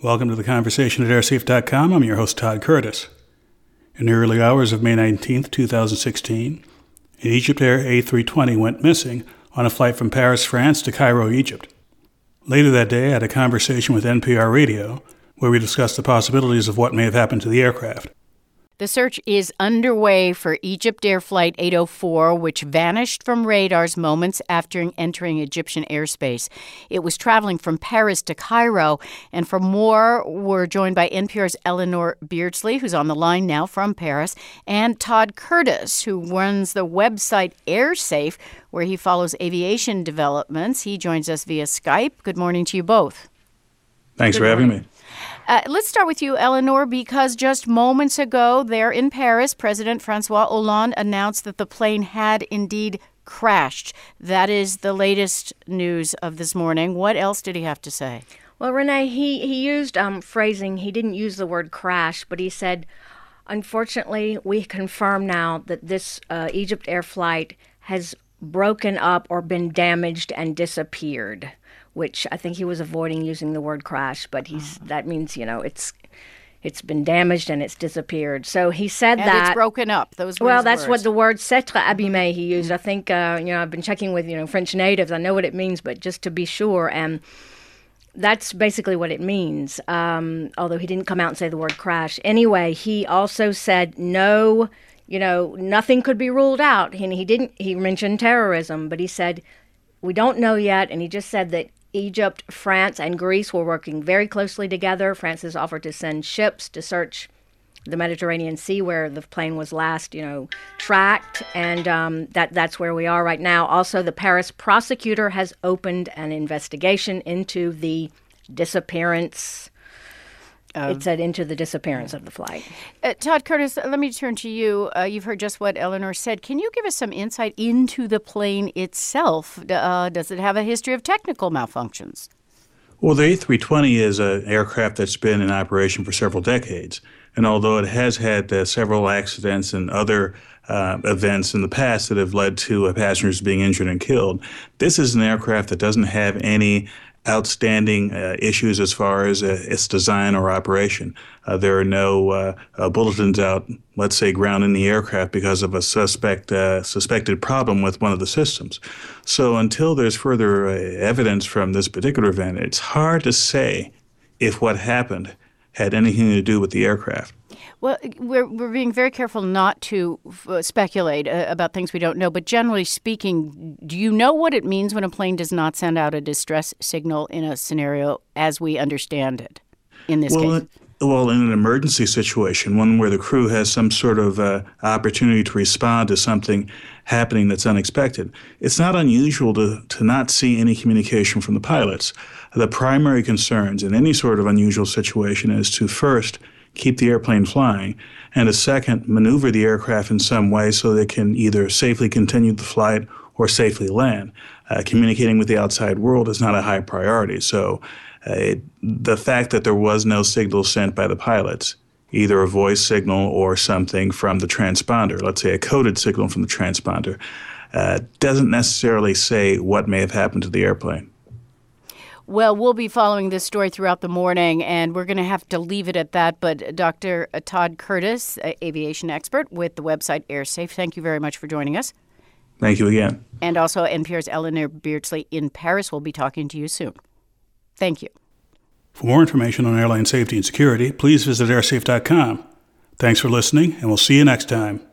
Welcome to the conversation at airsafe.com. I'm your host, Todd Curtis. In the early hours of May 19, 2016, an Egypt Air A320 went missing on a flight from Paris, France to Cairo, Egypt. Later that day, I had a conversation with NPR Radio where we discussed the possibilities of what may have happened to the aircraft. The search is underway for Egypt Air Flight 804, which vanished from radars moments after entering Egyptian airspace. It was traveling from Paris to Cairo. And for more, we're joined by NPR's Eleanor Beardsley, who's on the line now from Paris, and Todd Curtis, who runs the website AirSafe, where he follows aviation developments. He joins us via Skype. Good morning to you both. Thanks Good for having me. Uh, let's start with you, Eleanor, because just moments ago, there in Paris, President Francois Hollande announced that the plane had indeed crashed. That is the latest news of this morning. What else did he have to say? Well, Renee, he, he used um, phrasing. He didn't use the word crash, but he said, unfortunately, we confirm now that this uh, Egypt Air flight has broken up or been damaged and disappeared which I think he was avoiding using the word crash, but he's uh-huh. that means you know it's it's been damaged and it's disappeared. So he said and that it's broken up. Those well, that's words. what the word "s'être abîmé" he used. I think uh, you know I've been checking with you know French natives. I know what it means, but just to be sure and. That's basically what it means. Um, although he didn't come out and say the word crash. Anyway, he also said no, you know, nothing could be ruled out. And he didn't. He mentioned terrorism, but he said we don't know yet. And he just said that Egypt, France, and Greece were working very closely together. France has offered to send ships to search the Mediterranean Sea where the plane was last, you know, tracked, and um, that that's where we are right now. Also, the Paris prosecutor has opened an investigation into the disappearance um, it said into the disappearance of the flight. Uh, Todd Curtis, let me turn to you. Uh, you've heard just what Eleanor said. Can you give us some insight into the plane itself? Uh, does it have a history of technical malfunctions? Well, the A320 is an aircraft that's been in operation for several decades. And although it has had uh, several accidents and other uh, events in the past that have led to passengers being injured and killed, this is an aircraft that doesn't have any outstanding uh, issues as far as uh, its design or operation. Uh, there are no uh, uh, bulletins out, let's say, ground in the aircraft because of a suspect uh, suspected problem with one of the systems. So until there's further evidence from this particular event, it's hard to say if what happened had anything to do with the aircraft. Well, we're, we're being very careful not to f- speculate uh, about things we don't know, but generally speaking, do you know what it means when a plane does not send out a distress signal in a scenario as we understand it in this well, case? Well, in an emergency situation, one where the crew has some sort of uh, opportunity to respond to something happening that's unexpected, it's not unusual to, to not see any communication from the pilots. The primary concerns in any sort of unusual situation is to first keep the airplane flying, and a second, maneuver the aircraft in some way so they can either safely continue the flight or safely land. Uh, communicating with the outside world is not a high priority. So, uh, the fact that there was no signal sent by the pilots, either a voice signal or something from the transponder, let's say a coded signal from the transponder, uh, doesn't necessarily say what may have happened to the airplane. Well, we'll be following this story throughout the morning, and we're going to have to leave it at that. But Dr. Todd Curtis, aviation expert with the website AirSafe, thank you very much for joining us. Thank you again. And also NPR's Eleanor Beardsley in Paris will be talking to you soon. Thank you. For more information on airline safety and security, please visit airsafe.com. Thanks for listening, and we'll see you next time.